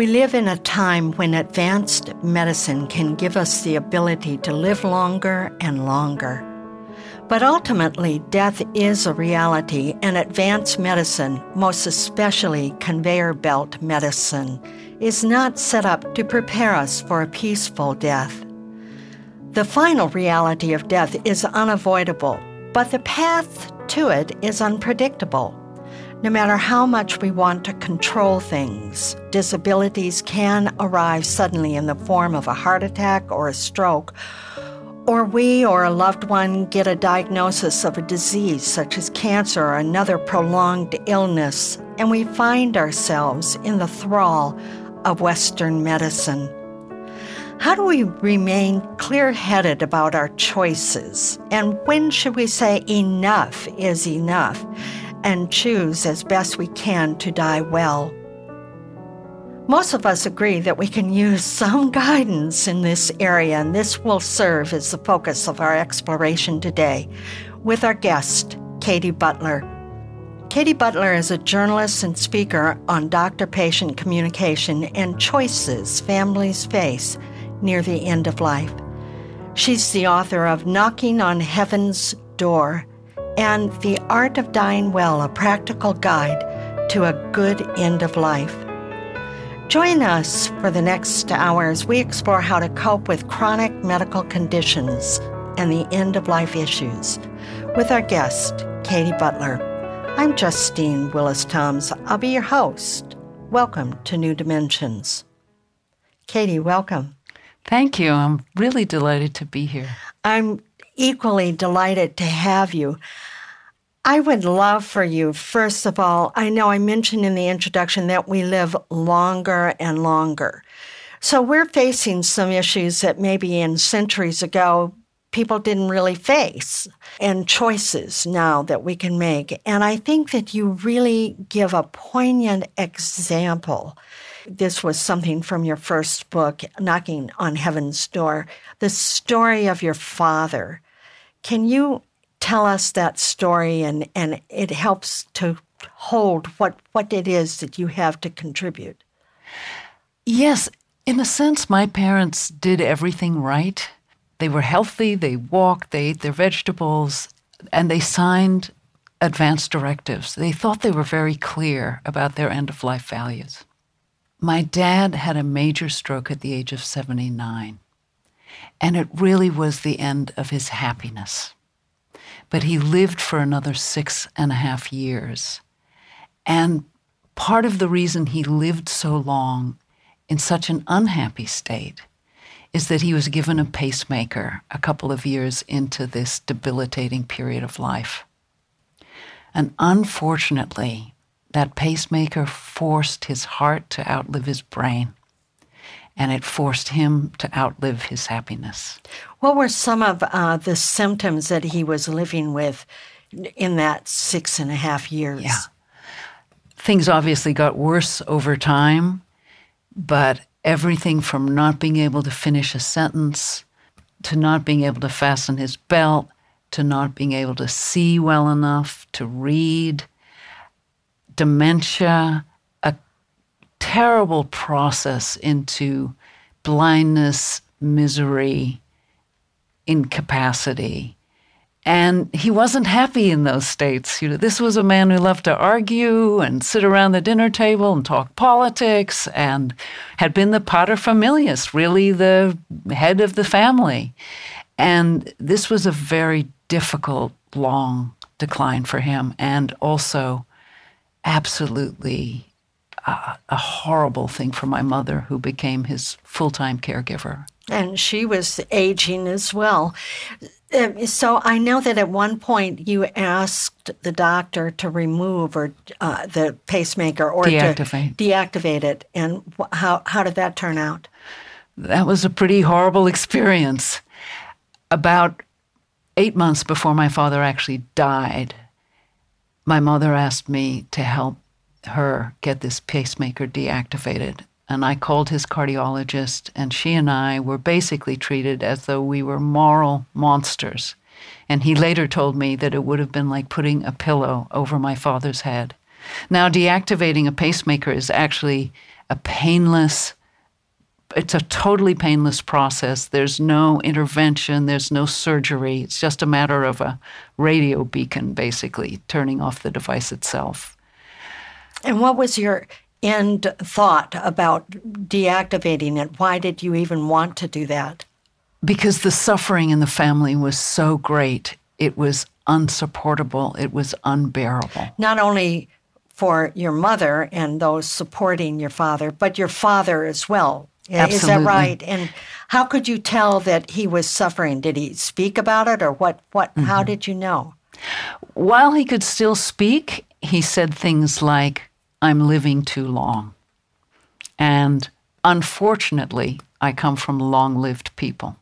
We live in a time when advanced medicine can give us the ability to live longer and longer. But ultimately, death is a reality, and advanced medicine, most especially conveyor belt medicine, is not set up to prepare us for a peaceful death. The final reality of death is unavoidable, but the path to it is unpredictable. No matter how much we want to control things, disabilities can arrive suddenly in the form of a heart attack or a stroke, or we or a loved one get a diagnosis of a disease such as cancer or another prolonged illness, and we find ourselves in the thrall of Western medicine. How do we remain clear headed about our choices? And when should we say enough is enough? And choose as best we can to die well. Most of us agree that we can use some guidance in this area, and this will serve as the focus of our exploration today with our guest, Katy Butler. Katy Butler is a journalist and speaker on doctor patient communication and choices families face near the end of life. She's the author of Knocking on Heaven's Door and The Art of Dying Well, a practical guide to a good end of life. Join us for the next hour as we explore how to cope with chronic medical conditions and the end of life issues with our guest, Katy Butler. I'm Justine Willis Toms. I'll be your host. Welcome to New Dimensions. Katy, welcome. Thank you. I'm really delighted to be here. I'm equally delighted to have you. I would love for you, first of all, I know I mentioned in the introduction that we live longer and longer. So we're facing some issues that maybe in centuries ago people didn't really face, and choices now that we can make. And I think that you really give a poignant example. This was something from your first book, Knocking on Heaven's Door, the story of your father. Can you tell us that story and, and it helps to hold what, what it is that you have to contribute. Yes, in a sense, my parents did everything right. They were healthy, they walked, they ate their vegetables, and they signed advance directives. They thought they were very clear about their end of life values. My dad had a major stroke at the age of 79, and it really was the end of his happiness but he lived for another six and a half years. And part of the reason he lived so long in such an unhappy state is that he was given a pacemaker a couple of years into this debilitating period of life. And unfortunately, that pacemaker forced his heart to outlive his brain and it forced him to outlive his happiness. What were some of uh, the symptoms that he was living with in that six and a half years? Yeah. Things obviously got worse over time, but everything from not being able to finish a sentence to not being able to fasten his belt to not being able to see well enough to read, dementia, terrible process into blindness, misery, incapacity. And he wasn't happy in those states. You know, this was a man who loved to argue and sit around the dinner table and talk politics and had been the paterfamilias, really the head of the family. And this was a very difficult, long decline for him, and also absolutely uh, a horrible thing for my mother, who became his full time caregiver. And she was aging as well. Um, so I know that at one point you asked the doctor to remove or uh, the pacemaker or deactivate. to deactivate it, and how how did that turn out? That was a pretty horrible experience. About eight months before my father actually died, my mother asked me to help her get this pacemaker deactivated. And I called his cardiologist, and she and I were basically treated as though we were moral monsters. And he later told me that it would have been like putting a pillow over my father's head. Now, deactivating a pacemaker is actually a painless, it's a totally painless process. There's no intervention, there's no surgery. It's just a matter of a radio beacon, basically, turning off the device itself. And what was your end thought about deactivating it? Why did you even want to do that? Because the suffering in the family was so great. It was unsupportable. It was unbearable. Not only for your mother and those supporting your father, but your father as well. Absolutely. Is that right? And how could you tell that he was suffering? Did he speak about it or what what mm-hmm. how did you know? While he could still speak, he said things like I'm living too long. And unfortunately, I come from long lived people.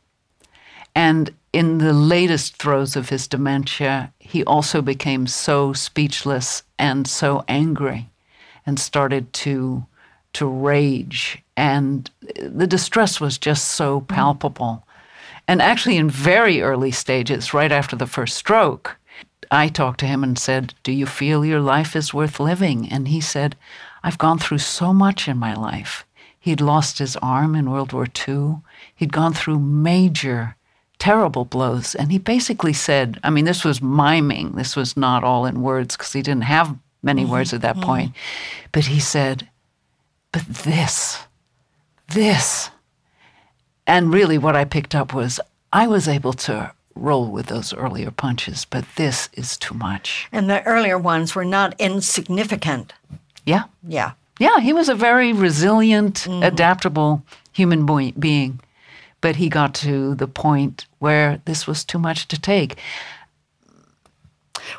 And in the latest throes of his dementia, he also became so speechless and so angry and started to, to rage. And the distress was just so palpable. And actually, in very early stages, right after the first stroke, I talked to him and said, Do you feel your life is worth living? And he said, I've gone through so much in my life. He'd lost his arm in World War II. He'd gone through major, terrible blows. And he basically said, I mean, this was miming. This was not all in words because he didn't have many mm-hmm. words at that mm-hmm. point. But he said, But this, this. And really, what I picked up was I was able to roll with those earlier punches, but this is too much. And the earlier ones were not insignificant. Yeah. Yeah. Yeah, he was a very resilient, mm-hmm. adaptable human boy- being. But he got to the point where this was too much to take.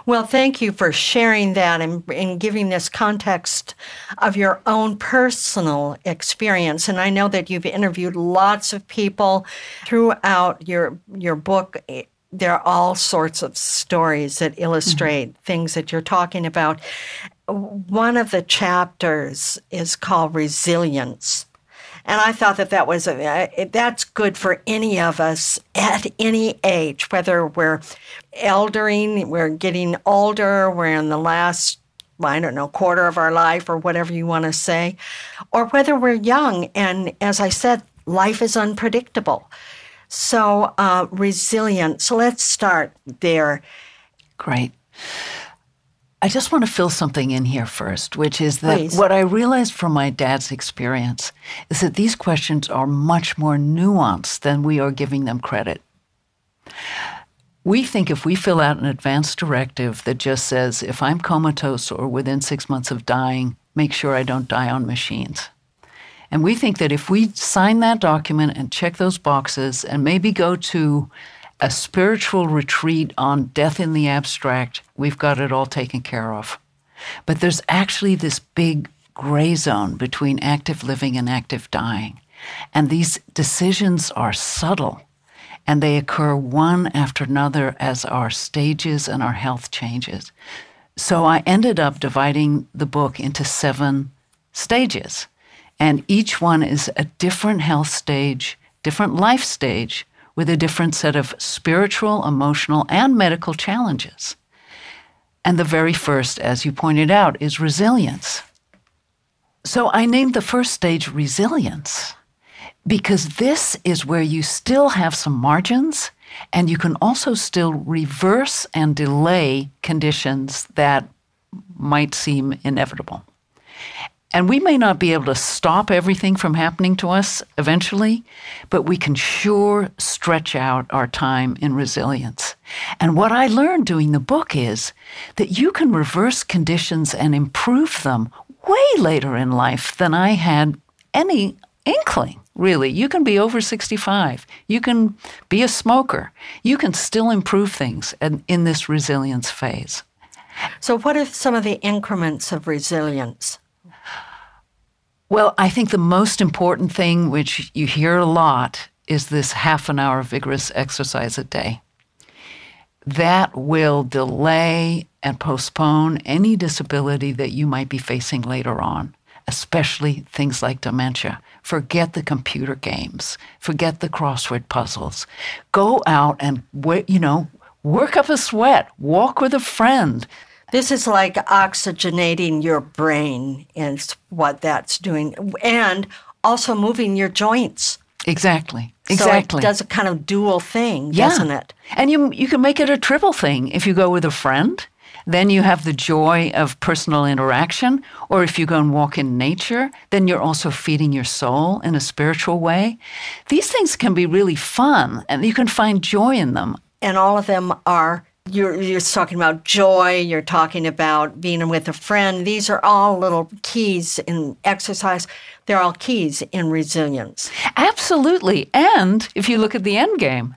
Well, thank you for sharing that and, and, giving this context of your own personal experience. And I know that you've interviewed lots of people throughout your your book. There are all sorts of stories that illustrate mm-hmm. things that you're talking about. One of the chapters is called Resilience. And I thought that that was a, that's good for any of us at any age, whether we're eldering, we're getting older, we're in the last I don't know, quarter of our life or whatever you want to say, or whether we're young. And as I said, life is unpredictable. So, uh, resilience. So, let's start there. Great. I just want to fill something in here first, which is that Please. what I realized from my dad's experience is that these questions are much more nuanced than we are giving them credit. We think if we fill out an advance directive that just says, if I'm comatose or within six months of dying, make sure I don't die on machines. And we think that if we sign that document and check those boxes and maybe go to a spiritual retreat on death in the abstract, we've got it all taken care of. But there's actually this big gray zone between active living and active dying. And these decisions are subtle and they occur one after another as our stages and our health changes. So I ended up dividing the book into seven stages. And each one is a different health stage, different life stage with a different set of spiritual, emotional, and medical challenges. And the very first, as you pointed out, is resilience. So I named the first stage resilience because this is where you still have some margins, And you can also still reverse and delay conditions that might seem inevitable. And we may not be able to stop everything from happening to us eventually, but we can sure stretch out our time in resilience. And what I learned doing the book is that you can reverse conditions and improve them way later in life than I had any inkling, really. You can be over 65. You can be a smoker. You can still improve things in, this resilience phase. So, what are some of the increments of resilience? Well, I think the most important thing, which you hear a lot, is this half an hour of vigorous exercise a day. That will delay and postpone any disability that you might be facing later on, especially things like dementia. Forget the computer games, forget the crossword puzzles. Go out and, you know, work up a sweat, walk with a friend, this is like oxygenating your brain, is what that's doing, and also moving your joints. Exactly. Exactly. So it does a kind of dual thing, yeah. doesn't it? And you you can make it a triple thing if you go with a friend. Then you have the joy of personal interaction. Or if you go and walk in nature, then you're also feeding your soul in a spiritual way. These things can be really fun and you can find joy in them. And all of them are you're, you're talking about joy, you're talking about being with a friend. These are all little keys in exercise. They're all keys in resilience. Absolutely. And if you look at the end game,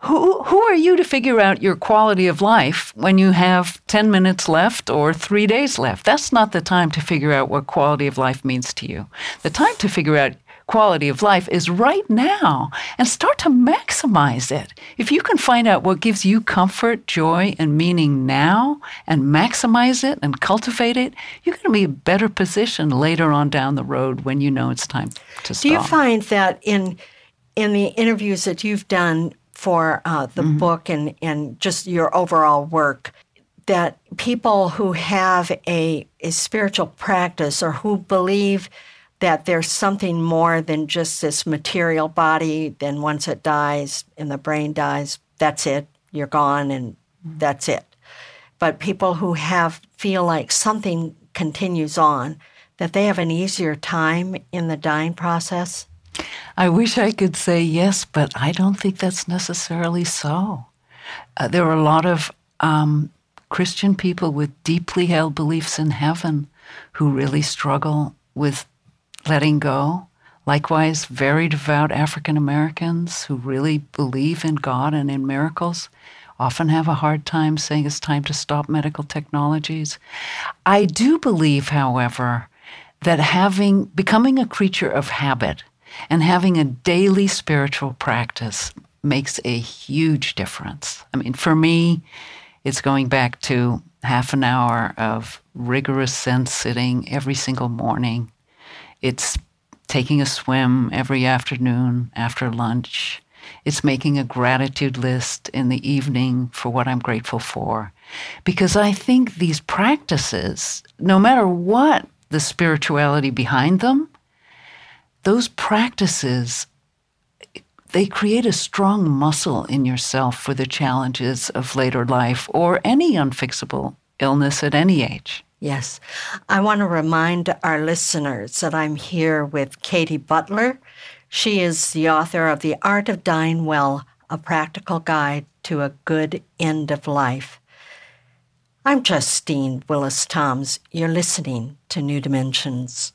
who, who are you to figure out your quality of life when you have 10 minutes left or three days left? That's not the time to figure out what quality of life means to you. The time to figure out quality of life is right now and start to maximize it. If you can find out what gives you comfort, joy, and meaning now and maximize it and cultivate it, you're going to be in a better position later on down the road when you know it's time to stop. Do you find that in in the interviews that you've done for uh, the mm-hmm. book and, and just your overall work, that people who have a, a spiritual practice or who believe that there's something more than just this material body. Then once it dies and the brain dies, that's it. You're gone and that's it. But people who have feel like something continues on, that they have an easier time in the dying process. I wish I could say yes, but I don't think that's necessarily so. Uh, there are a lot of um, Christian people with deeply held beliefs in heaven who really struggle with letting go. Likewise, very devout African Americans who really believe in God and in miracles often have a hard time saying it's time to stop medical technologies. I do believe, however, that having becoming a creature of habit and having a daily spiritual practice makes a huge difference. I mean, for me, it's going back to half an hour of rigorous Zen sitting every single morning it's taking a swim every afternoon after lunch. It's making a gratitude list in the evening for what I'm grateful for. Because I think these practices, no matter what the spirituality behind them, those practices they create a strong muscle in yourself for the challenges of later life or any unfixable illness at any age. Yes. I want to remind our listeners that I'm here with Katy Butler. She is the author of The Art of Dying Well, a practical guide to a good end of life. I'm Justine Willis Toms. You're listening to New Dimensions.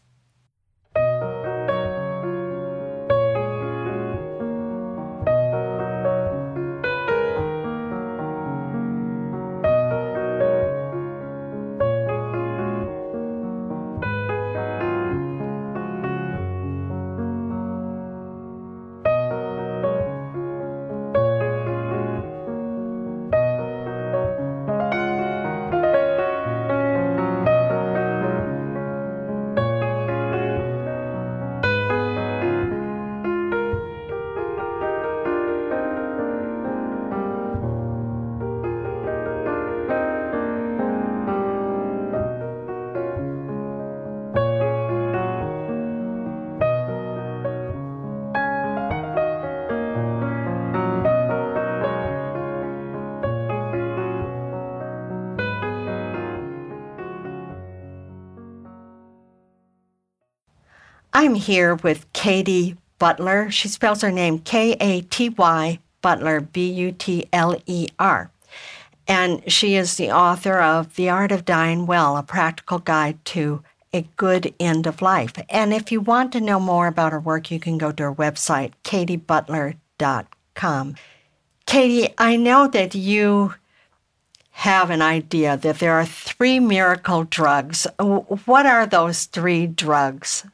I'm here with Katy Butler. She spells her name K A T Y Butler, B U T L E R. And she is the author of The Art of Dying Well, a practical guide to a good end of life. And if you want to know more about her work, you can go to her website, katybutler.com. Katy, I know that you have an idea that there are three miracle drugs. What are those three drugs?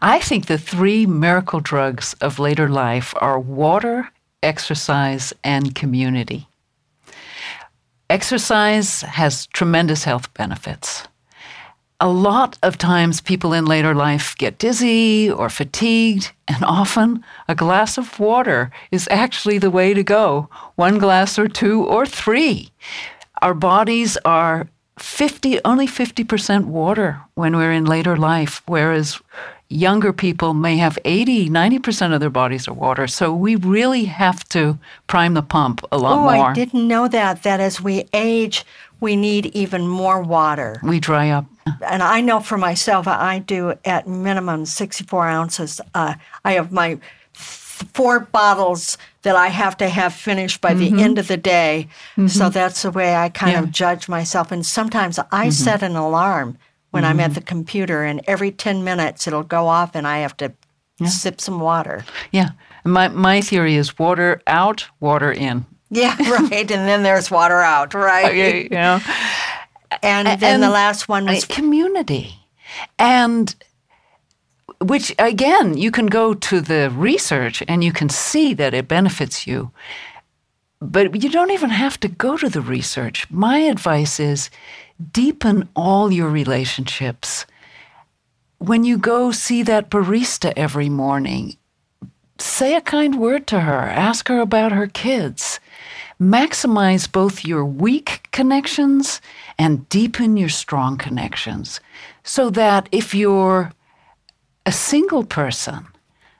I think the three miracle drugs of later life are water, exercise, and community. Exercise has tremendous health benefits. A lot of times, people in later life get dizzy or fatigued, and often a glass of water is actually the way to go one glass or two or three. Our bodies are 50, only 50% water when we're in later life, whereas younger people may have 80, 90% of their bodies are water. So we really have to prime the pump a lot oh, more. I didn't know that, that as we age, we need even more water. We dry up. And I know for myself, I do at minimum 64 ounces. Uh, I have my four bottles that I have to have finished by mm-hmm. the end of the day. Mm-hmm. So that's the way I kind yeah. of judge myself. And sometimes I mm-hmm. set an alarm when I'm at mm-hmm. the computer, and every 10 minutes it'll go off, and I have to yeah. sip some water. Yeah. My, my theory is water out, water in. Yeah, right. and then there's water out, right? Okay, know. And then and the last one was community. And which again, you can go to the research and you can see that it benefits you. But you don't even have to go to the research. My advice is deepen all your relationships. When you go see that barista every morning, say a kind word to her, ask her about her kids. Maximize both your weak connections and deepen your strong connections so that if you're a single person,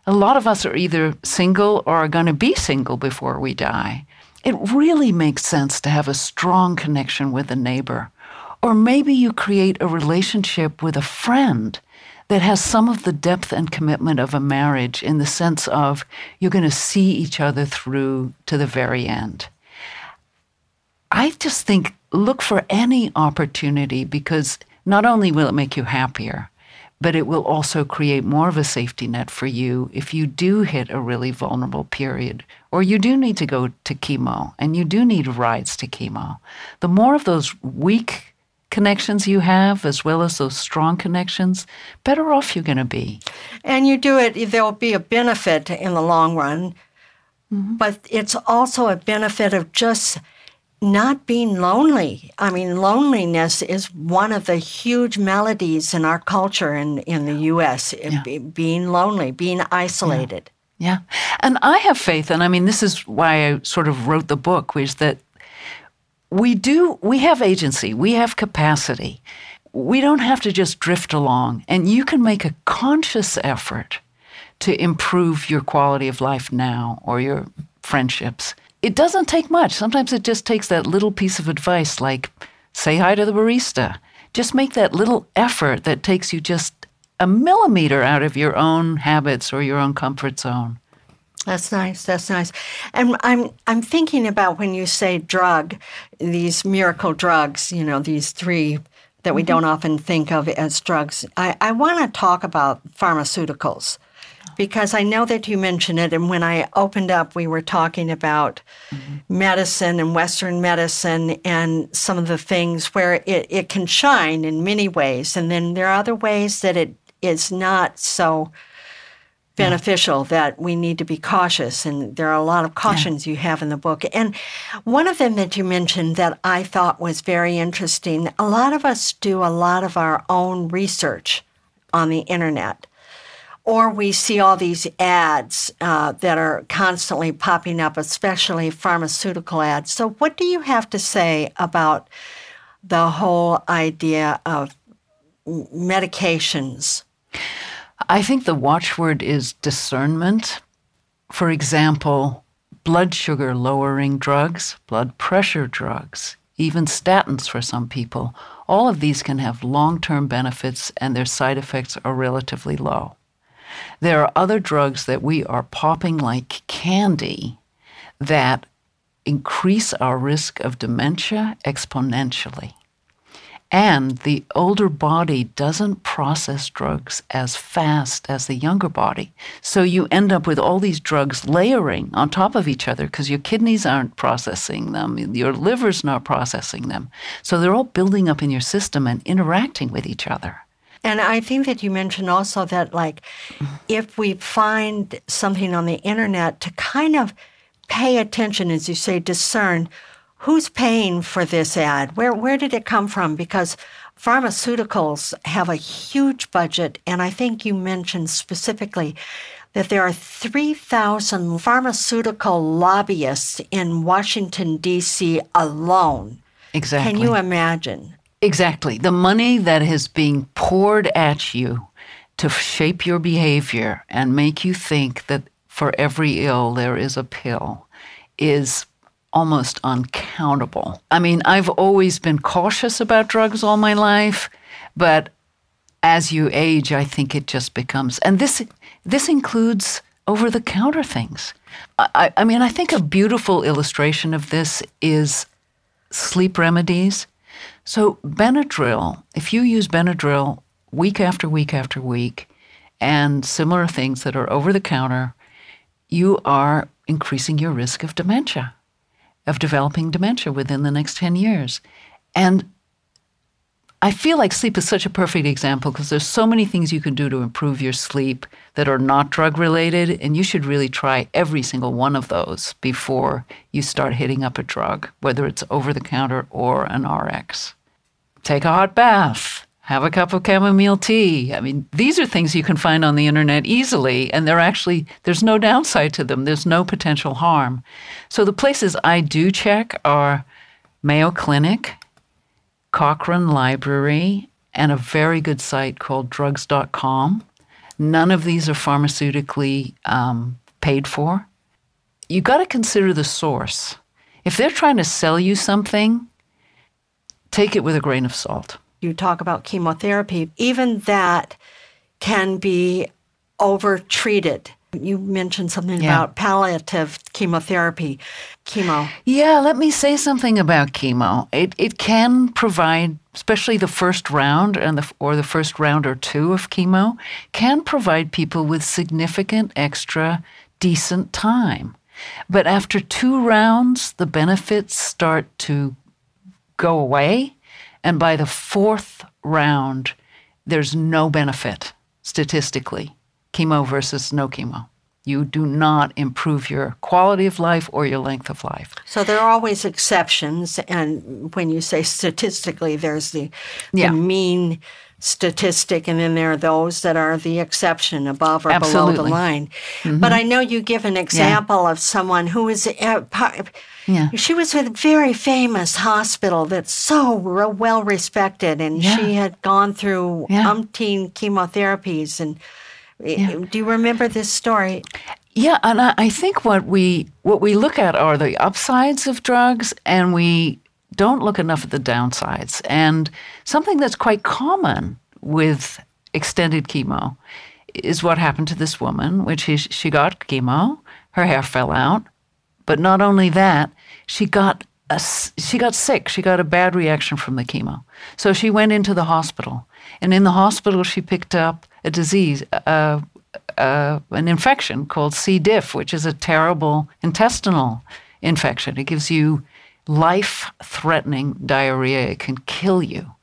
a lot of us are either single or are going to be single before we die. It really makes sense to have a strong connection with a neighbor or maybe you create a relationship with a friend that has some of the depth and commitment of a marriage in the sense of you're going to see each other through to the very end. I just think look for any opportunity because not only will it make you happier, but it will also create more of a safety net for you if you do hit a really vulnerable period or you do need to go to chemo and you do need rides to chemo. The more of those weak connections you have as well as those strong connections, better off you're going to be. And you do it, there'll be a benefit in the long run, mm-hmm. but it's also a benefit of just not being lonely. I mean, loneliness is one of the huge maladies in our culture in, in the U.S. Yeah. being lonely, being isolated. Yeah. yeah. And I have faith, and I mean, this is why I sort of wrote the book, which that we do we have agency we have capacity we don't have to just drift along and you can make a conscious effort to improve your quality of life now or your friendships it doesn't take much sometimes it just takes that little piece of advice like say hi to the barista just make that little effort that takes you just a millimeter out of your own habits or your own comfort zone that's nice. That's nice. And I'm I'm thinking about when you say drug, these miracle drugs, you know, these three that we mm-hmm. don't often think of as drugs. I, I want to talk about pharmaceuticals because I know that you mentioned it. And when I opened up, we were talking about mm-hmm. medicine and Western medicine and some of the things where it, it can shine in many ways. And then there are other ways that it is not so beneficial yeah. that we need to be cautious. And there are a lot of cautions yeah. you have in the book. And one of them that you mentioned that I thought was very interesting a lot of us do a lot of our own research on the internet. Or we see all these ads uh, that are constantly popping up, especially pharmaceutical ads. So, what do you have to say about the whole idea of medications? I think the watchword is discernment. For example, blood sugar lowering drugs, blood pressure drugs, even statins for some people. All of these can have long term benefits and their side effects are relatively low. There are other drugs that we are popping like candy that increase our risk of dementia exponentially. And the older body doesn't process drugs as fast as the younger body. So you end up with all these drugs layering on top of each other because your kidneys aren't processing them, your liver's not processing them. So they're all building up in your system and interacting with each other. And I think that you mentioned also that, like, if we find something on the internet to kind of pay attention, as you say, discern who's paying for this ad? Where where did it come from? Because pharmaceuticals have a huge budget, and I think you mentioned specifically that there are 3,000 pharmaceutical lobbyists in Washington, D.C. alone. Exactly. Can you imagine? Exactly. The money that is being poured at you to shape your behavior and make you think that for every ill there is a pill is almost uncountable. I mean, I've always been cautious about drugs all my life, but as you age, I think it just becomes, and this this includes over the counter things. I, I mean, I think a beautiful illustration of this is sleep remedies. So Benadryl, if you use Benadryl week after week after week, and similar things that are over the counter, you are increasing your risk of dementia of developing dementia within the next 10 years. And I feel like sleep is such a perfect example because there's so many things you can do to improve your sleep that are not drug related, and you should really try every single one of those before you start hitting up a drug, whether it's over the counter or an RX. Take a hot bath have a cup of chamomile tea. I mean, these are things you can find on the internet easily, and they're actually, there's no downside to them. There's no potential harm. So the places I do check are Mayo Clinic, Cochrane Library, and a very good site called drugs.com. None of these are pharmaceutically um, paid for. You've got to consider the source. If they're trying to sell you something, take it with a grain of salt you talk about chemotherapy, even that can be over treated. You mentioned something yeah. about palliative chemotherapy, chemo. Yeah, let me say something about chemo. It it can provide, especially the first round and the or the first round or two of chemo, can provide people with significant extra decent time. But after two rounds, the benefits start to go away and by the fourth round, there's no benefit statistically, chemo versus no chemo. You do not improve your quality of life or your length of life. So there are always exceptions. And when you say statistically, there's the, yeah. mean statistic, and then there are those that are the exception above or Absolutely. below the line. Mm-hmm. But I know you give an example yeah. of someone who is. Uh, yeah. She was with a very famous hospital that's so well respected, and yeah. she had gone through yeah. umpteen chemotherapies. And eh, yeah. do you remember this story? Yeah, and I think what we what we look at are the upsides of drugs, and we don't look enough at the downsides. And something that's quite common with extended chemo is what happened to this woman, which is she got chemo, her hair fell out, but not only that, she got a, she got sick. She got a bad reaction from the chemo. So she went into the hospital. And in the hospital, she picked up a disease, uh, uh, an infection called C. diff, which is a terrible intestinal infection. It gives you life threatening diarrhea. It can kill you.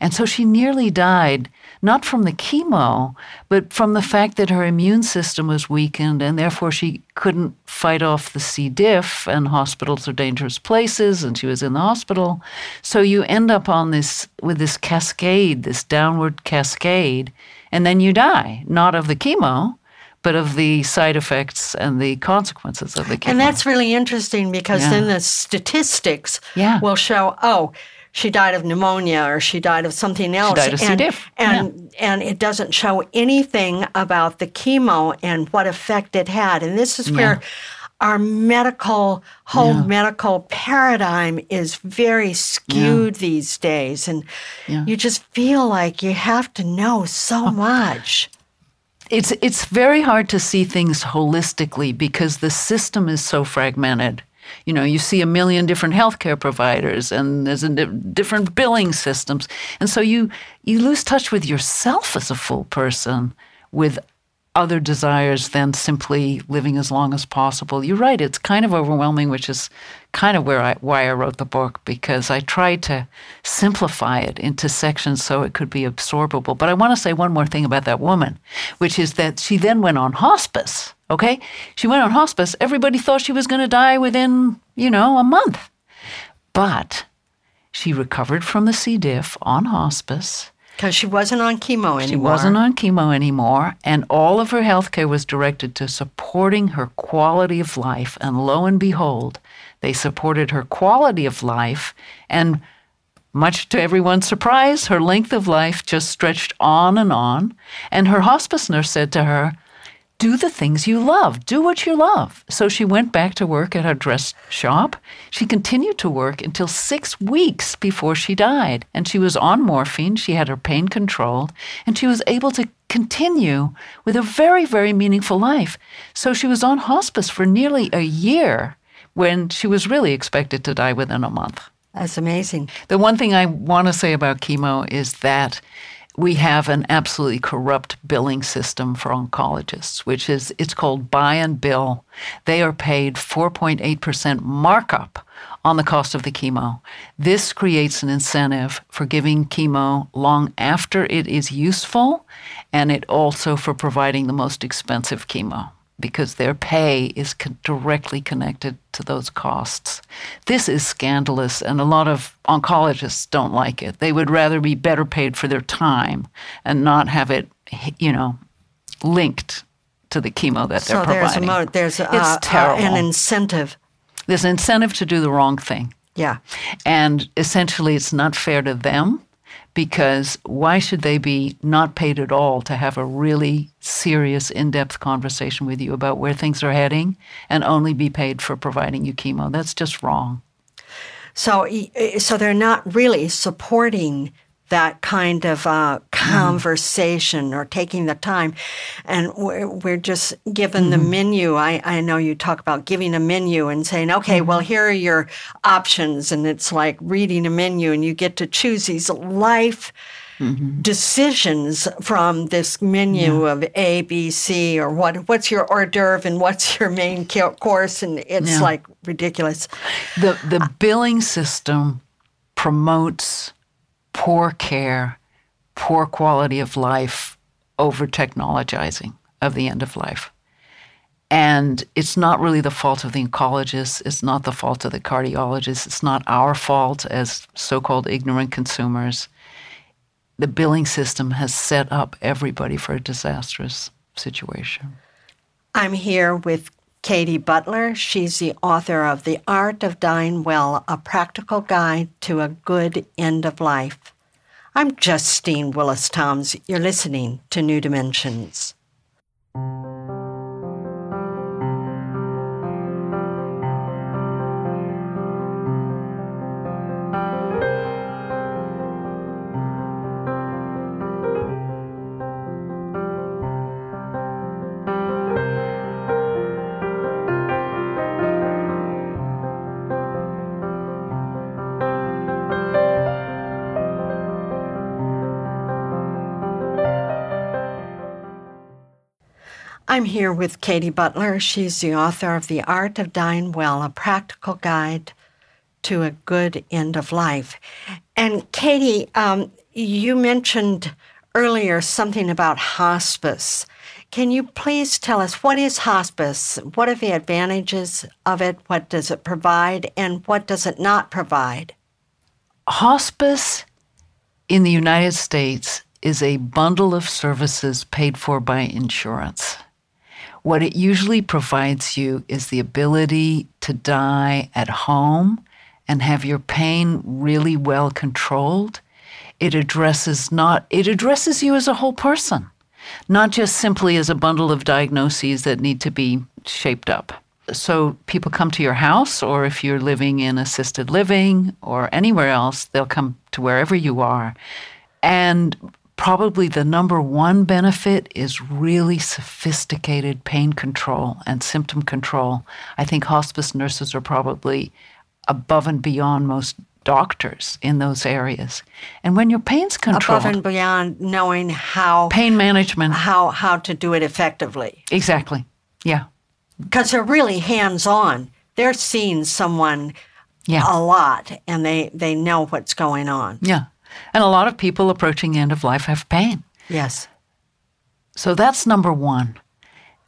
And so she nearly died not from the chemo, but from the fact that her immune system was weakened and therefore she couldn't fight off the C. diff, and hospitals are dangerous places, and she was in the hospital. So you end up on this with this cascade, this downward cascade, and then you die, not of the chemo, but of the side effects and the consequences of the chemo. And that's really interesting because yeah. then the statistics yeah. will show, oh, she died of pneumonia or she died of something else. She died of C. diff. And, yeah. and it doesn't show anything about the chemo and what effect it had. And this is yeah. where our medical whole yeah. medical paradigm is very skewed these days and you just feel like you have to know so oh, much it's it's very hard to see things holistically because the system is so fragmented. You know, you see a million different healthcare providers, and there's di- different billing systems, and so you you lose touch with yourself as a full person, with other desires than simply living as long as possible. You're right; it's kind of overwhelming, which is kind of where I why I wrote the book because I tried to simplify it into sections so it could be absorbable. But I want to say one more thing about that woman, which is that she then went on hospice. Okay, she went on hospice. Everybody thought she was going to die within you know a month, but she recovered from the C. diff on hospice. Because she wasn't on chemo anymore. She wasn't on chemo anymore, and all of her health care was directed to supporting her quality of life. And lo and behold, they supported her quality of life, and much to everyone's surprise, her length of life just stretched on and on. And her hospice nurse said to her, do the things you love. Do what you love. So she went back to work at her dress shop. She continued to work until six weeks before she died. And she was on morphine. She had her pain controlled. And she was able to continue with a very, very meaningful life. So she was on hospice for nearly a year when she was really expected to die within a month. That's amazing. The one thing I want to say about chemo is that we have an absolutely corrupt billing system for oncologists, which is it's called buy and bill. They are paid 4.8% markup on the cost of the chemo. This creates an incentive for giving chemo long after it is useful and it also for providing the most expensive chemo because their pay is directly connected to those costs. This is scandalous, and a lot of oncologists don't like it. They would rather be better paid for their time and not have it, you know, linked to the chemo that so they're providing. There's, a mo- there's it's uh, an incentive. There's an incentive to do the wrong thing. Yeah. And essentially, it's not fair to them because why should they be not paid at all to have a really serious, in depth conversation with you about where things are heading and only be paid for providing you chemo? That's just wrong. So, so they're not really supporting that kind of uh, conversation mm. or taking the time. And we're, we're just given mm. the menu. I, I know you talk about giving a menu and saying, okay, mm. well, here are your options. And it's like reading a menu and you get to choose these life. Mm-hmm. decisions from this menu yeah. of A, B, C, or what? What's your hors d'oeuvre and what's your main course? And it's yeah. like ridiculous. The the billing system promotes poor care, poor quality of life over technologizing of the end of life. And it's not really the fault of the oncologist. It's not the fault of the cardiologists. It's not our fault as so called ignorant consumers. The billing system has set up everybody for a disastrous situation. I'm here with Katy Butler. She's the author of The Art of Dying Well A Practical Guide to a Good End of Life. I'm Justine Willis Toms. You're listening to New Dimensions. I'm here with Katy Butler. She's the author of The Art of Dying Well, a practical guide to a good end of life. And Katy, um, you mentioned earlier something about hospice. Can you please tell us what is hospice? What are the advantages of it? What does it provide? And what does it not provide? Hospice in the United States is a bundle of services paid for by insurance. What it usually provides you is the ability to die at home and have your pain really well controlled. It addresses not it addresses you as a whole person, not just simply as a bundle of diagnoses that need to be shaped up. So people come to your house or if you're living in assisted living or anywhere else, they'll come to wherever you are and probably the number one benefit is really sophisticated pain control and symptom control. I think hospice nurses are probably above and beyond most doctors in those areas. And when your pain's controlled, above and beyond knowing how pain management, how how to do it effectively. Exactly. Yeah. Because they're really hands on. They're seeing someone yeah. a lot and they, they know what's going on. Yeah. And a lot of people approaching the end of life have pain. Yes. So that's number one.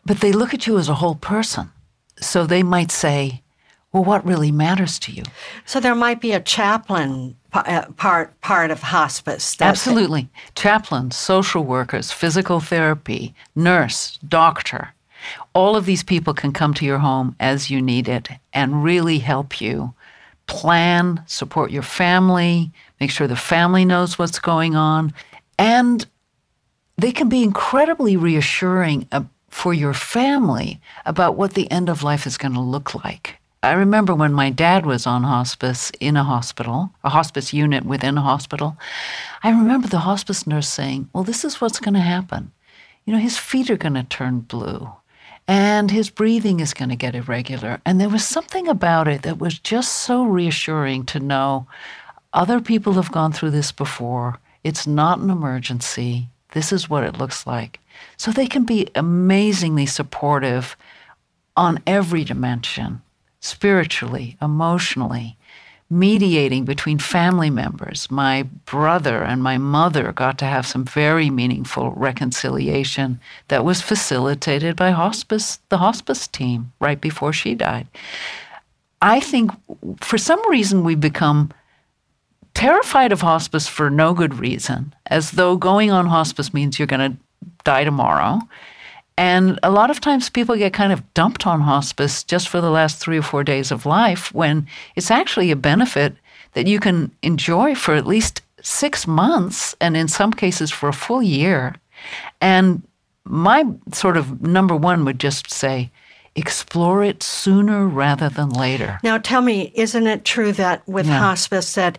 But they look at you as a whole person. So they might say, well, what really matters to you? So there might be a chaplain uh, part part of hospice. Absolutely. Chaplains, social workers, physical therapy, nurse, doctor. All of these people can come to your home as you need it and really help you plan, support your family, make sure the family knows what's going on, and they can be incredibly reassuring uh, for your family about what the end of life is going to look like. I remember when my dad was on hospice in a hospital, a hospice unit within a hospital. I remember the hospice nurse saying, Well, this is what's going to happen. You know, his feet are going to turn blue and his breathing is going to get irregular. And there was something about it that was just so reassuring to know other people have gone through this before. It's not an emergency. This is what it looks like. So they can be amazingly supportive on every dimension spiritually, emotionally, mediating between family members. My brother and my mother got to have some very meaningful reconciliation that was facilitated by hospice, the hospice team right before she died. I think for some reason we've become terrified of hospice for no good reason, as though going on hospice means you're going to die tomorrow. And a lot of times people get kind of dumped on hospice just for the last three or four days of life when it's actually a benefit that you can enjoy for at least six months and in some cases for a full year. And my sort of number one would just say, explore it sooner rather than later. Now, tell me, isn't it true that with yeah. hospice that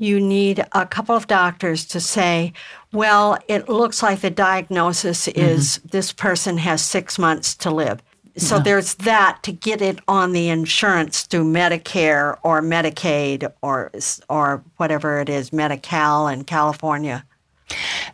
you need a couple of doctors to say, well, it looks like the diagnosis mm-hmm. is this person has six months to live. So yeah. there's that to get it on the insurance through Medicare or Medicaid or or whatever it is, Medi-Cal in California.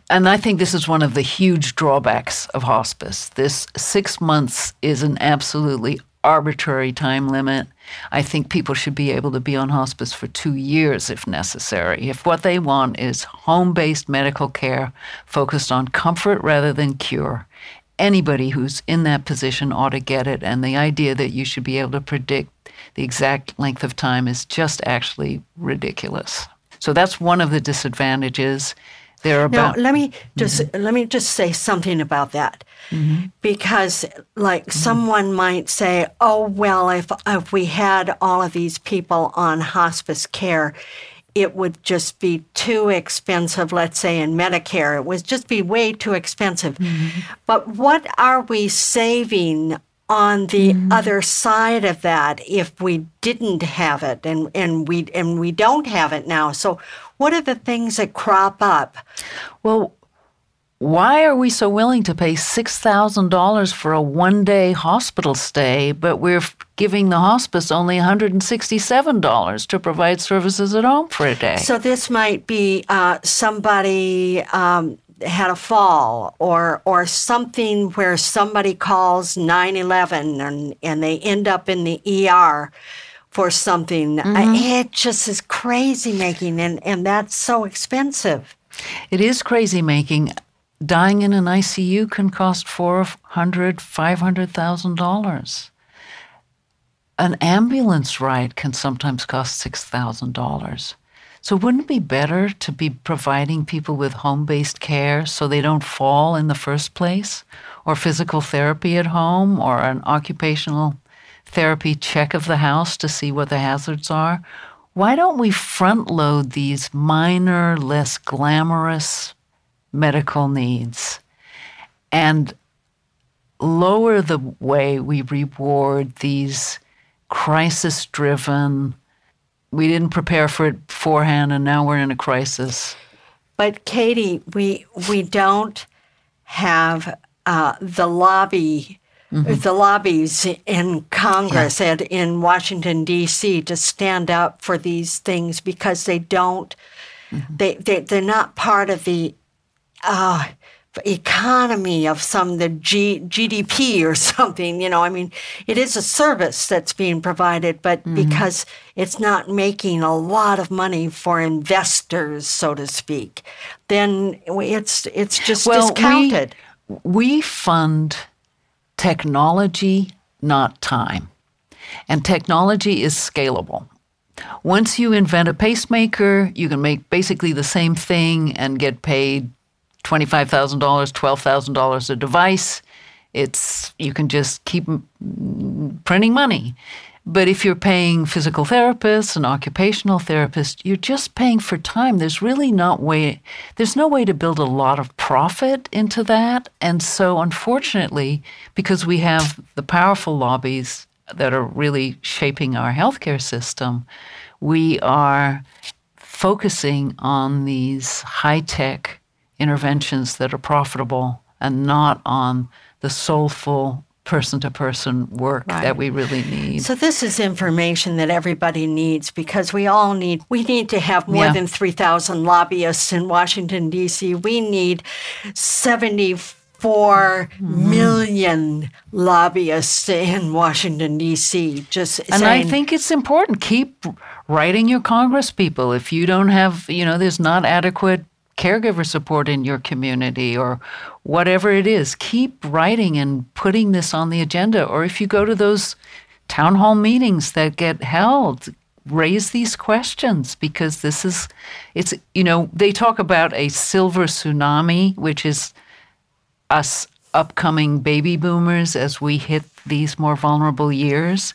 And I think this is one of the huge drawbacks of hospice. This six months is an absolutely arbitrary time limit. I think people should be able to be on hospice for two years if necessary. If what they want is home based medical care focused on comfort rather than cure, anybody who's in that position ought to get it. And the idea that you should be able to predict the exact length of time is just actually ridiculous. So that's one of the disadvantages. There are about. Now, let me just mm-hmm. let me just say something about that. Mm-hmm. Because, like, mm-hmm. someone might say, oh, well, if, if we had all of these people on hospice care, it would just be too expensive, let's say in Medicare. It would just be way too expensive. Mm-hmm. But what are we saving on the mm-hmm. other side of that if we didn't have it and, and we and we don't have it now? So what are the things that crop up? Well, why are we so willing to pay $6,000 for a one day hospital stay, but we're giving the hospice only $167 to provide services at home for a day? So, this might be uh, somebody um, had a fall or, or something where somebody calls 911 and, and they end up in the ER for something. Mm-hmm. It just is crazy making, and, and that's so expensive. It is crazy making dying in an ICU can cost four hundred, five hundred thousand dollars. An ambulance ride can sometimes cost six thousand dollars. So wouldn't it be better to be providing people with home-based care so they don't fall in the first place, or physical therapy at home, or an occupational therapy check of the house to see what the hazards are? Why don't we front load these minor, less glamorous medical needs and lower the way we reward these crisis driven, we didn't prepare for it beforehand and now we're in a crisis. But Katy, we we don't have uh, the lobby. Mm-hmm. The lobbies in Congress yeah. and in Washington D.C. to stand up for these things because they don't, mm-hmm. they, they they're not part of the uh, economy of some the G, GDP or something. You know, I mean, it is a service that's being provided, but mm-hmm. because it's not making a lot of money for investors, so to speak, then it's it's just well, discounted. We, we fund technology, not time, and technology is scalable. Once you invent a pacemaker, you can make basically the same thing and get paid $25,000, $12,000 a device. It's you can just keep printing money. But if you're paying physical therapists and occupational therapists, you're just paying for time. There's really not way there's no way to build a lot of profit into that. And so unfortunately, because we have the powerful lobbies that are really shaping our healthcare system, we are focusing on these high-tech interventions that are profitable and not on the soulful person to person work right. that we really need. So this is information that everybody needs because we all need we need to have more yeah. than 3000 lobbyists in Washington DC. We need 74 mm-hmm. million lobbyists in Washington D.C. Just and saying, I think it's important. Keep writing your Congress people. If you don't have, you know, there's not adequate caregiver support in your community or whatever it is. Keep writing and putting this on the agenda. Or if you go to those town hall meetings that get held, raise these questions because this is, it's, you know, they talk about a silver tsunami, which is us upcoming baby boomers as we hit these more vulnerable years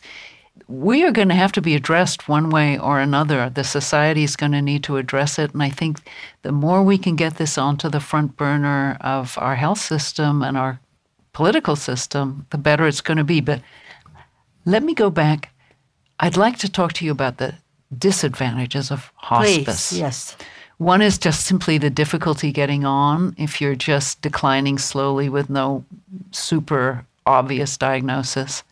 we are going to have to be addressed one way or another. The society is going to need to address it. And I think the more we can get this onto the front burner of our health system and our political system, the better it's going to be. But let me go back. I'd like to talk to you about the disadvantages of hospice. Please, yes. One is just simply the difficulty getting on if you're just declining slowly with no super obvious diagnosis.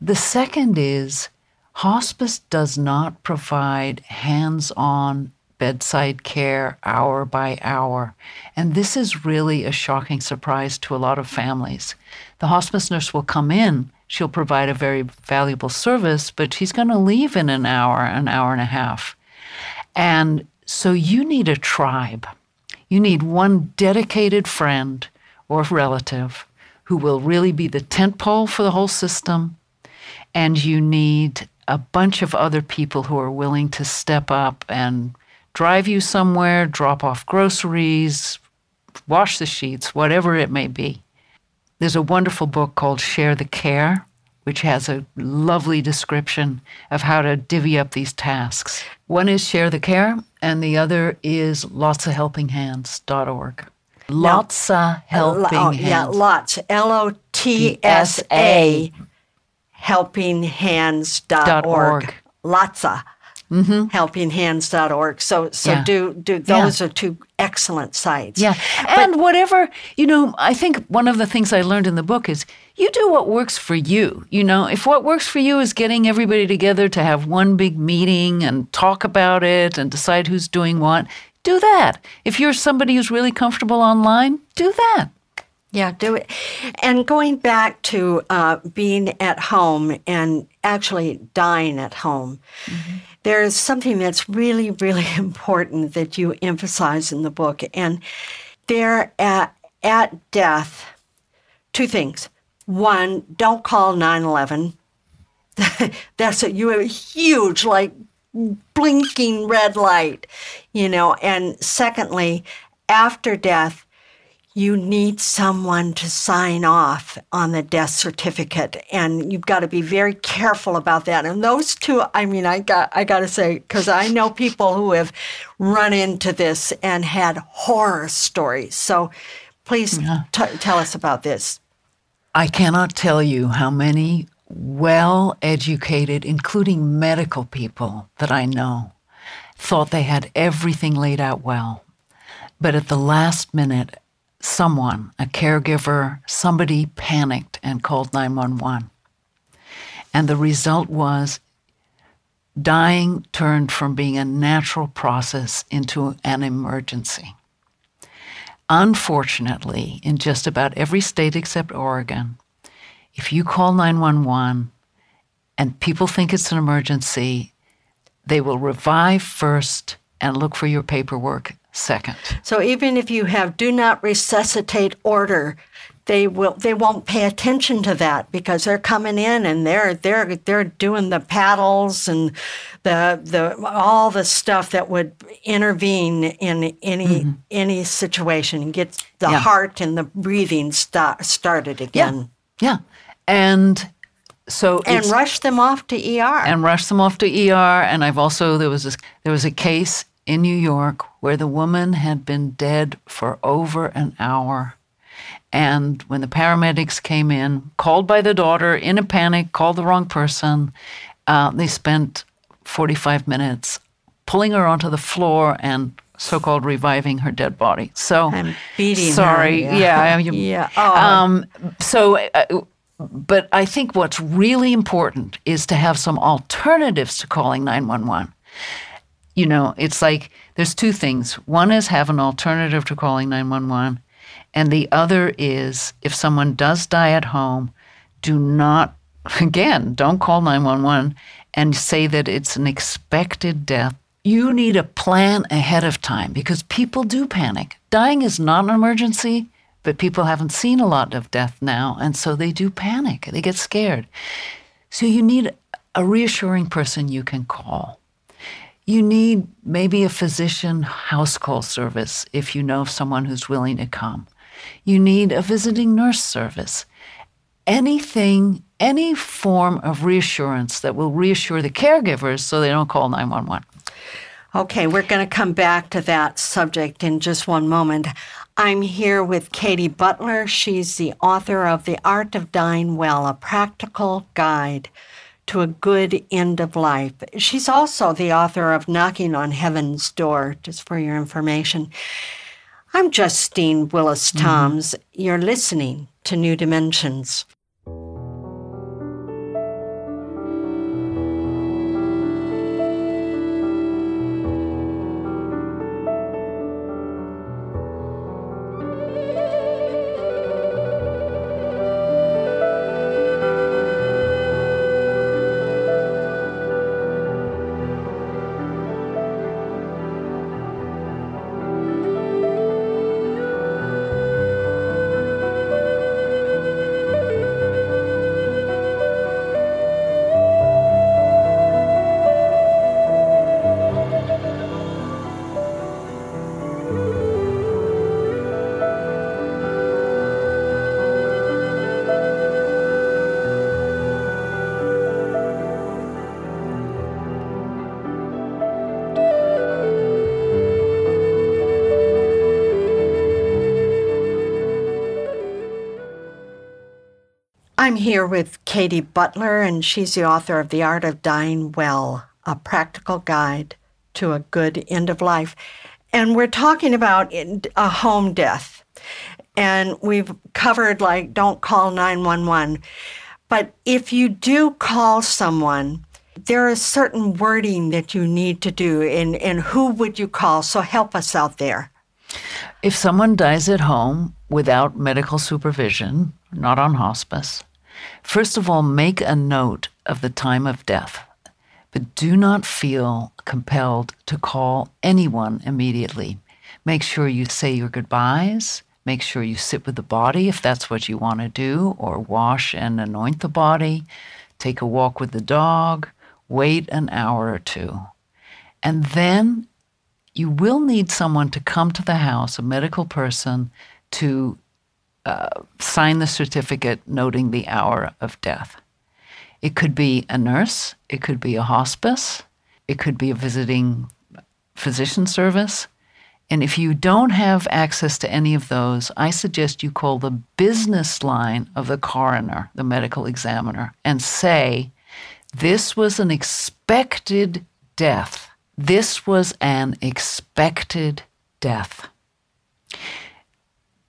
The second is hospice does not provide hands on bedside care hour by hour. And this is really a shocking surprise to a lot of families. The hospice nurse will come in, she'll provide a very valuable service, but she's going to leave in an hour, an hour and a half. And so you need a tribe. You need one dedicated friend or relative who will really be the tent pole for the whole system and you need a bunch of other people who are willing to step up and drive you somewhere, drop off groceries, wash the sheets, whatever it may be. There's a wonderful book called Share the Care, which has a lovely description of how to divvy up these tasks. One is Share the Care, and the other is lotsofhelpinghands.org. Lots of helping oh, hands. Yeah, lots. L O T S A helpinghands.org. LOTSA. Mm-hmm. helpinghands.org so so yeah. do do those yeah. are two excellent sites yeah and but, whatever you know i think one of the things i learned in the book is you do what works for you you know if what works for you is getting everybody together to have one big meeting and talk about it and decide who's doing what do that if you're somebody who's really comfortable online do that yeah, do it. And going back to uh, being at home and actually dying at home, mm-hmm. there's something that's really, really important that you emphasize in the book. And there at, at death, two things. One, don't call 9 11. that's a, you have a huge, like, blinking red light, you know. And secondly, after death, you need someone to sign off on the death certificate and you've got to be very careful about that. And those two i mean i got i got to say cuz i know people who have run into this and had horror stories. So please yeah. t- tell us about this. I cannot tell you how many well educated including medical people that i know thought they had everything laid out well. But at the last minute, someone, a caregiver, somebody panicked and called 911. And the result was dying turned from being a natural process into an emergency. Unfortunately, in just about every state except Oregon, if you call 911 and people think it's an emergency, they will revive first and look for your paperwork second. So even if you have do not resuscitate order, they will they won't pay attention to that because they're coming in and they're they're they're doing the paddles and the the all the stuff that would intervene in any mm-hmm. any situation and get the yeah. heart and the breathing st- started again. Yeah. yeah. And so and rush them off to ER. And rush them off to ER. And I've also there was a, there was a case in New York where the woman had been dead for over an hour. And when the paramedics came in, called by the daughter in a panic, called the wrong person, uh, they spent 45 minutes pulling her onto the floor and so-called reviving her dead body. So I'm beating sorry, her, yeah, yeah. yeah. Oh. Um, so, uh, but I think what's really important is to have some alternatives to calling 911 you know, it's like there's two things. One is have an alternative to calling 911, and the other is if someone does die at home, do not, again, don't call 911 and say that it's an expected death. You need a plan ahead of time because people do panic. Dying is not an emergency, but people haven't seen a lot of death now, and so they do panic. They get scared. So you need a reassuring person you can call. You need maybe a physician house call service if you know of someone who's willing to come. You need a visiting nurse service. Anything, any form of reassurance that will reassure the caregivers so they don't call 911. Okay, we're going to come back to that subject in just one moment. I'm here with Katy Butler. She's the author of The Art of Dying Well, a practical guide to a good end of life. She's also the author of Knocking on Heaven's Door, just for your information. I'm Justine Willis Toms. Mm-hmm. You're listening to New Dimensions. I'm here with Katy Butler, and she's the author of The Art of Dying Well, a practical guide to a good end of life. And we're talking about a home death. And we've covered, like, don't call 911. But if you do call someone, there is certain wording that you need to do. And, and who would you call? So help us out there. If someone dies at home without medical supervision, not on hospice, First of all, make a note of the time of death, but do not feel compelled to call anyone immediately. Make sure you say your goodbyes. Make sure you sit with the body if that's what you want to do, or wash and anoint the body. Take a walk with the dog. Wait an hour or two. And then you will need someone to come to the house, a medical person, to uh, sign the certificate noting the hour of death. It could be a nurse, it could be a hospice, it could be a visiting physician service. And if you don't have access to any of those, I suggest you call the business line of the coroner, the medical examiner, and say, This was an expected death. This was an expected death.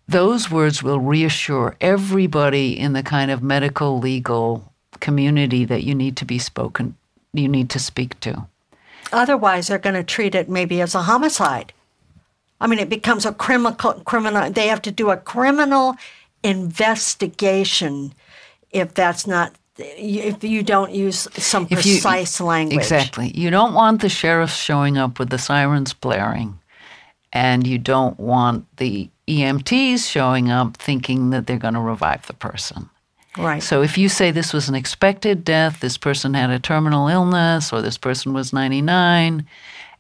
Those words will reassure everybody in the kind of medical legal community that you need to be spoken you need to speak to. Otherwise, they're going to treat it maybe as a homicide. I mean, it becomes a criminal. Criminal. They have to do a criminal investigation if that's not if you don't use some precise you, language. Exactly. You don't want the sheriff showing up with the sirens blaring, and you don't want the EMTs showing up thinking that they're going to revive the person. Right. So if you say this was an expected death, this person had a terminal illness, or this person was 99,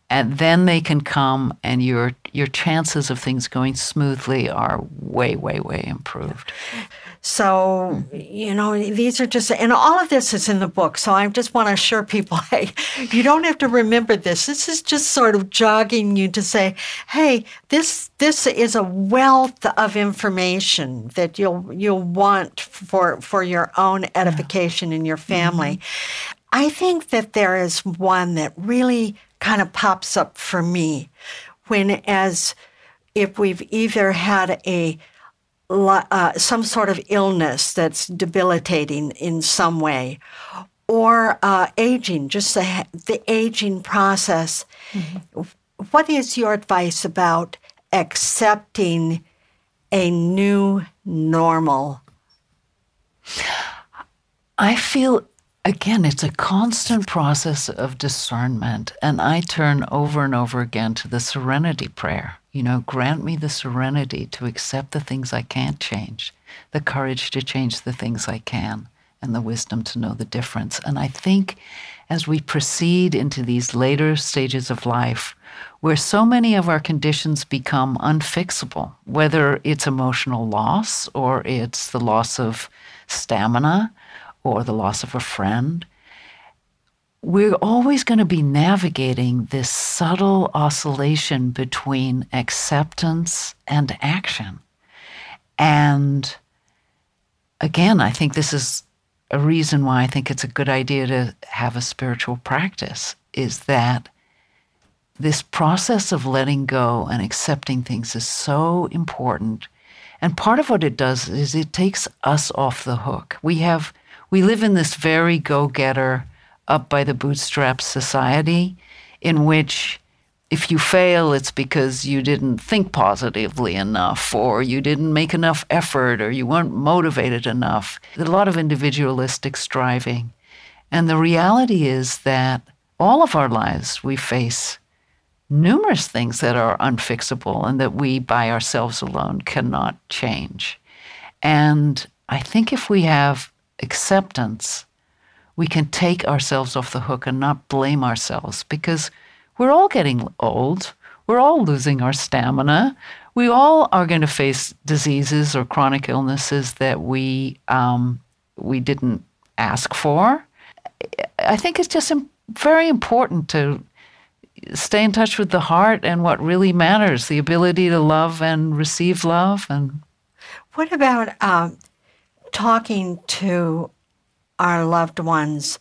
and then they can come and your your chances of things going smoothly are way way way improved so you know these are just and all of this is in the book. So i just want to assure people hey you don't have to remember this. This is just sort of jogging you to say hey this this is a wealth of information that you'll you'll want for for your own edification in your family. Mm-hmm. i think that there is one that really kind of pops up for me when as if we've either had a uh, some sort of illness that's debilitating in some way or uh, aging just the, the aging process mm-hmm. what is your advice about accepting a new normal i feel again, it's a constant process of discernment. And I turn over and over again to the serenity prayer. You know, grant me the serenity to accept the things I can't change, the courage to change the things I can, and the wisdom to know the difference. And I think as we proceed into these later stages of life, where so many of our conditions become unfixable, whether it's emotional loss or it's the loss of stamina or the loss of a friend, we're always going to be navigating this subtle oscillation between acceptance and action. And again, I think this is a reason why I think it's a good idea to have a spiritual practice is that this process of letting go and accepting things is so important. And part of what it does is it takes us off the hook. We have we live in this very go getter, up by the bootstraps society in which if you fail, it's because you didn't think positively enough, or you didn't make enough effort, or you weren't motivated enough. A lot of individualistic striving. And the reality is that all of our lives we face numerous things that are unfixable and that we by ourselves alone cannot change. And I think if we have acceptance, we can take ourselves off the hook and not blame ourselves because we're all getting old. We're all losing our stamina. We all are going to face diseases or chronic illnesses that we um, we didn't ask for. I think it's just very important to stay in touch with the heart and what really matters: the ability to love and receive love. And what about um, talking to our loved ones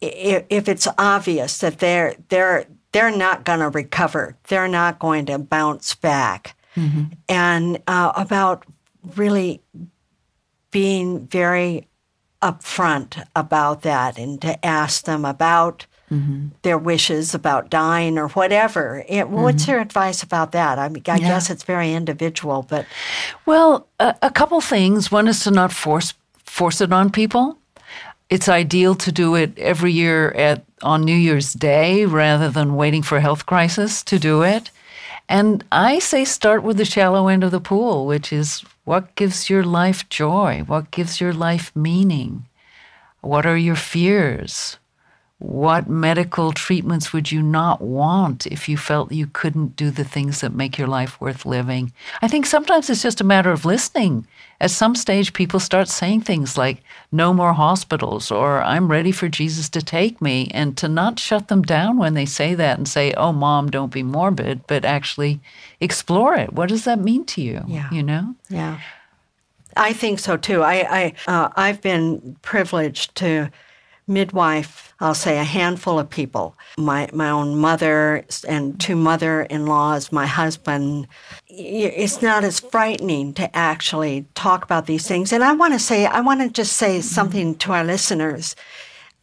if it's obvious that they're they're they're not going to recover, they're not going to bounce back, mm-hmm. and uh, about really being very upfront about that, and to ask them about mm-hmm. their wishes about dying or whatever. It, mm-hmm. What's your advice about that? I mean, I yeah. guess it's very individual, but well, a, a couple things. One is to not force force it on people. It's ideal to do it every year at on New Year's Day rather than waiting for a health crisis to do it. And I say start with the shallow end of the pool, which is what gives your life joy? What gives your life meaning? What are your fears? What medical treatments would you not want if you felt you couldn't do the things that make your life worth living? I think sometimes it's just a matter of listening. At some stage, people start saying things like, no more hospitals, or I'm ready for Jesus to take me, and to not shut them down when they say that and say, oh, mom, don't be morbid, but actually explore it. What does that mean to you? Yeah. You know? Yeah. I think so too. I, I uh, I've been privileged to midwife, I'll say a handful of people. My my own mother and two mother-in-laws, my husband. It's not as frightening to actually talk about these things. And I want to say, I want to just say something to our listeners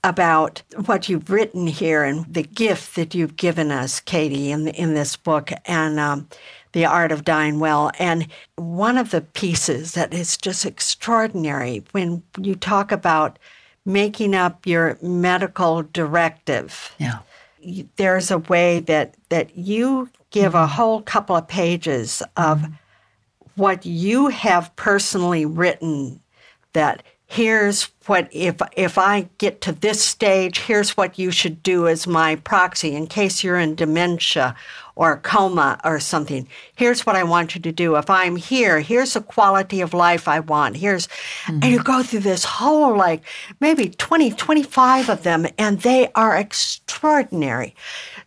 about what you've written here and the gift that you've given us, Katy, in in this book. And um, the Art of Dying Well. And one of the pieces that is just extraordinary when you talk about making up your medical directive. Yeah. There's a way that, that you give a whole couple of pages of what you have personally written that here's what if if I get to this stage, here's what you should do as my proxy in case you're in dementia or a coma or something. Here's what I want you to do. If I'm here, here's the quality of life I want. Here's, mm-hmm. and you go through this whole like maybe 20, 25 of them, and they are extraordinary.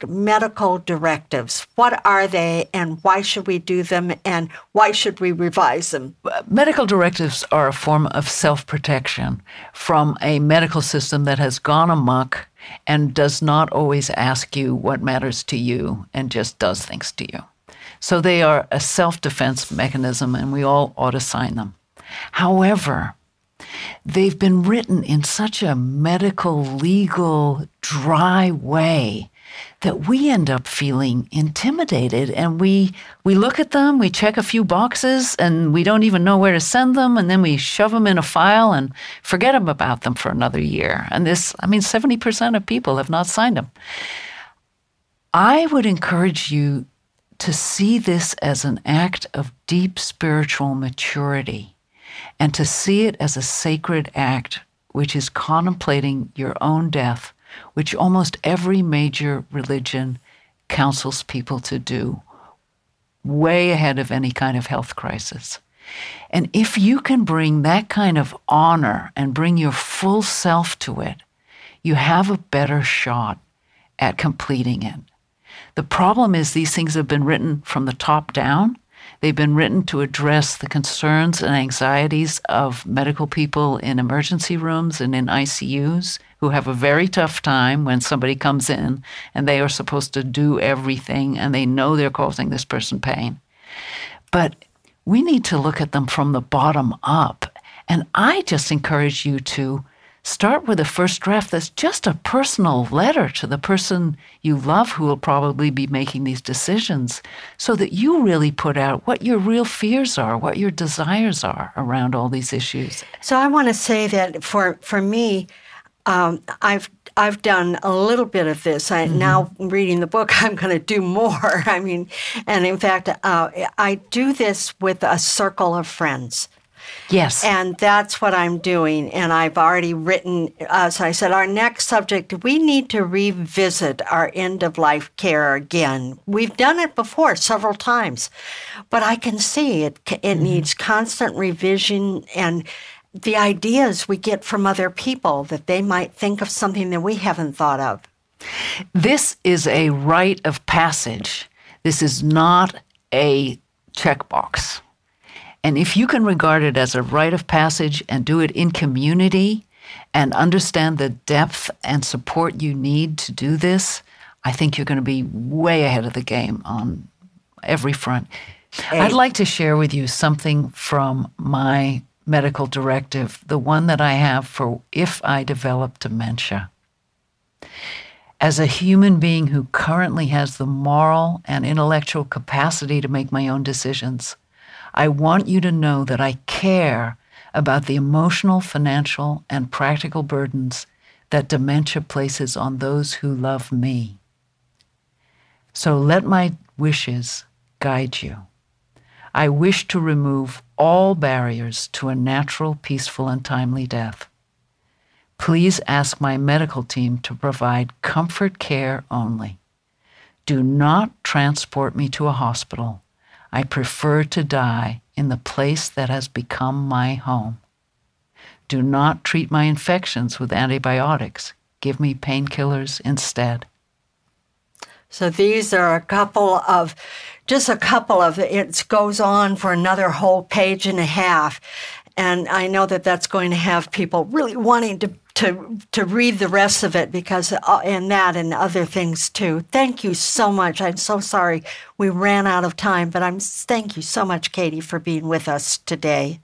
Medical directives. What are they, and why should we do them, and why should we revise them? Medical directives are a form of self protection from a medical system that has gone amok and does not always ask you what matters to you and just does things to you. So they are a self defense mechanism, and we all ought to sign them. However, they've been written in such a medical, legal, dry way that we end up feeling intimidated. And we we look at them we check a few boxes and we don't even know where to send them. And then we shove them in a file and forget about them for another year. And this i mean 70% of people have not signed them i would encourage you to see this as an act of deep spiritual maturity and to see it as a sacred act which is contemplating your own death which almost every major religion counsels people to do, way ahead of any kind of health crisis. And if you can bring that kind of honor and bring your full self to it, you have a better shot at completing it. The problem is these things have been written from the top down. They've been written to address the concerns and anxieties of medical people in emergency rooms and in ICUs who have a very tough time when somebody comes in and they are supposed to do everything and they know they're causing this person pain. But we need to look at them from the bottom up. And I just encourage you to start with a first draft that's just a personal letter to the person you love who will probably be making these decisions so that you really put out what your real fears are, what your desires are around all these issues. So I want to say that for, for me, um, I've I've done a little bit of this. I, mm-hmm. Now reading the book, I'm going to do more. I mean, and in fact, uh, I do this with a circle of friends. Yes. And that's what I'm doing. And I've already written, uh, so I said, our next subject, we need to revisit our end of life care again. We've done it before several times, but I can see it, it mm-hmm. needs constant revision and the ideas we get from other people that they might think of something that we haven't thought of. This is a rite of passage. This is not a checkbox. And if you can regard it as a rite of passage and do it in community and understand the depth and support you need to do this, I think you're going to be way ahead of the game on every front. Hey. I'd like to share with you something from my medical directive, the one that I have for if I develop dementia. As a human being who currently has the moral and intellectual capacity to make my own decisions, I want you to know that I care about the emotional, financial, and practical burdens that dementia places on those who love me. So let my wishes guide you. I wish to remove all barriers to a natural, peaceful, and timely death. Please ask my medical team to provide comfort care only. Do not transport me to a hospital. I prefer to die in the place that has become my home. Do not treat my infections with antibiotics. Give me painkillers instead. So these are a couple of, just a couple of, it goes on for another whole page and a half. And I know that that's going to have people really wanting to to to read the rest of it because uh, and that and other things too. Thank you so much. I'm so sorry we ran out of time, but I'm thank you so much, Katy, for being with us today.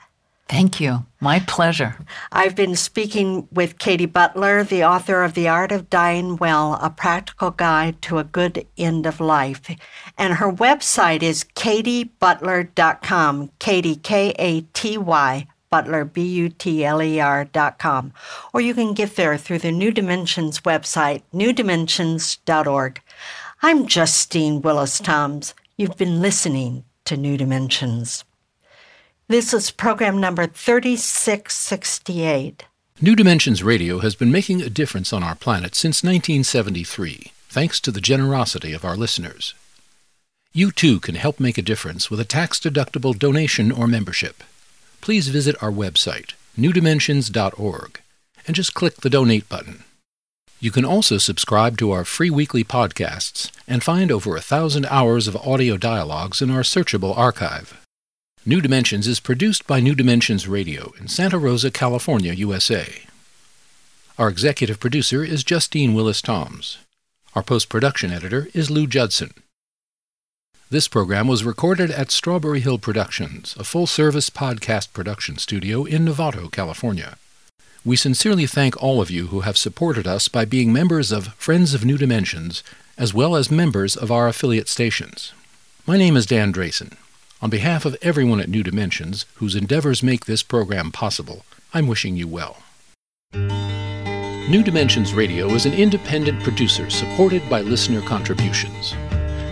Thank you. My pleasure. I've been speaking with Katy Butler, the author of The Art of Dying Well, a practical guide to a good end of life. And her website is katybutler.com. Katy, K A T Y, Butler, B U T L E R dot com. Or you can get there through the New Dimensions website, newdimensions.org. I'm Justine Willis Toms. You've been listening to New Dimensions. This is program number 3668. New Dimensions Radio has been making a difference on our planet since 1973, thanks to the generosity of our listeners. You too can help make a difference with a tax deductible donation or membership. Please visit our website, newdimensions.org, and just click the donate button. You can also subscribe to our free weekly podcasts and find over a thousand hours of audio dialogues in our searchable archive. New Dimensions is produced by New Dimensions Radio in Santa Rosa, California, USA. Our executive producer is Justine Willis Toms. Our post production editor is Lou Judson. This program was recorded at Strawberry Hill Productions, a full service podcast production studio in Novato, California. We sincerely thank all of you who have supported us by being members of Friends of New Dimensions, as well as members of our affiliate stations. My name is Dan Drayson. On behalf of everyone at New Dimensions, whose endeavors make this program possible, I'm wishing you well. New Dimensions Radio is an independent producer supported by listener contributions.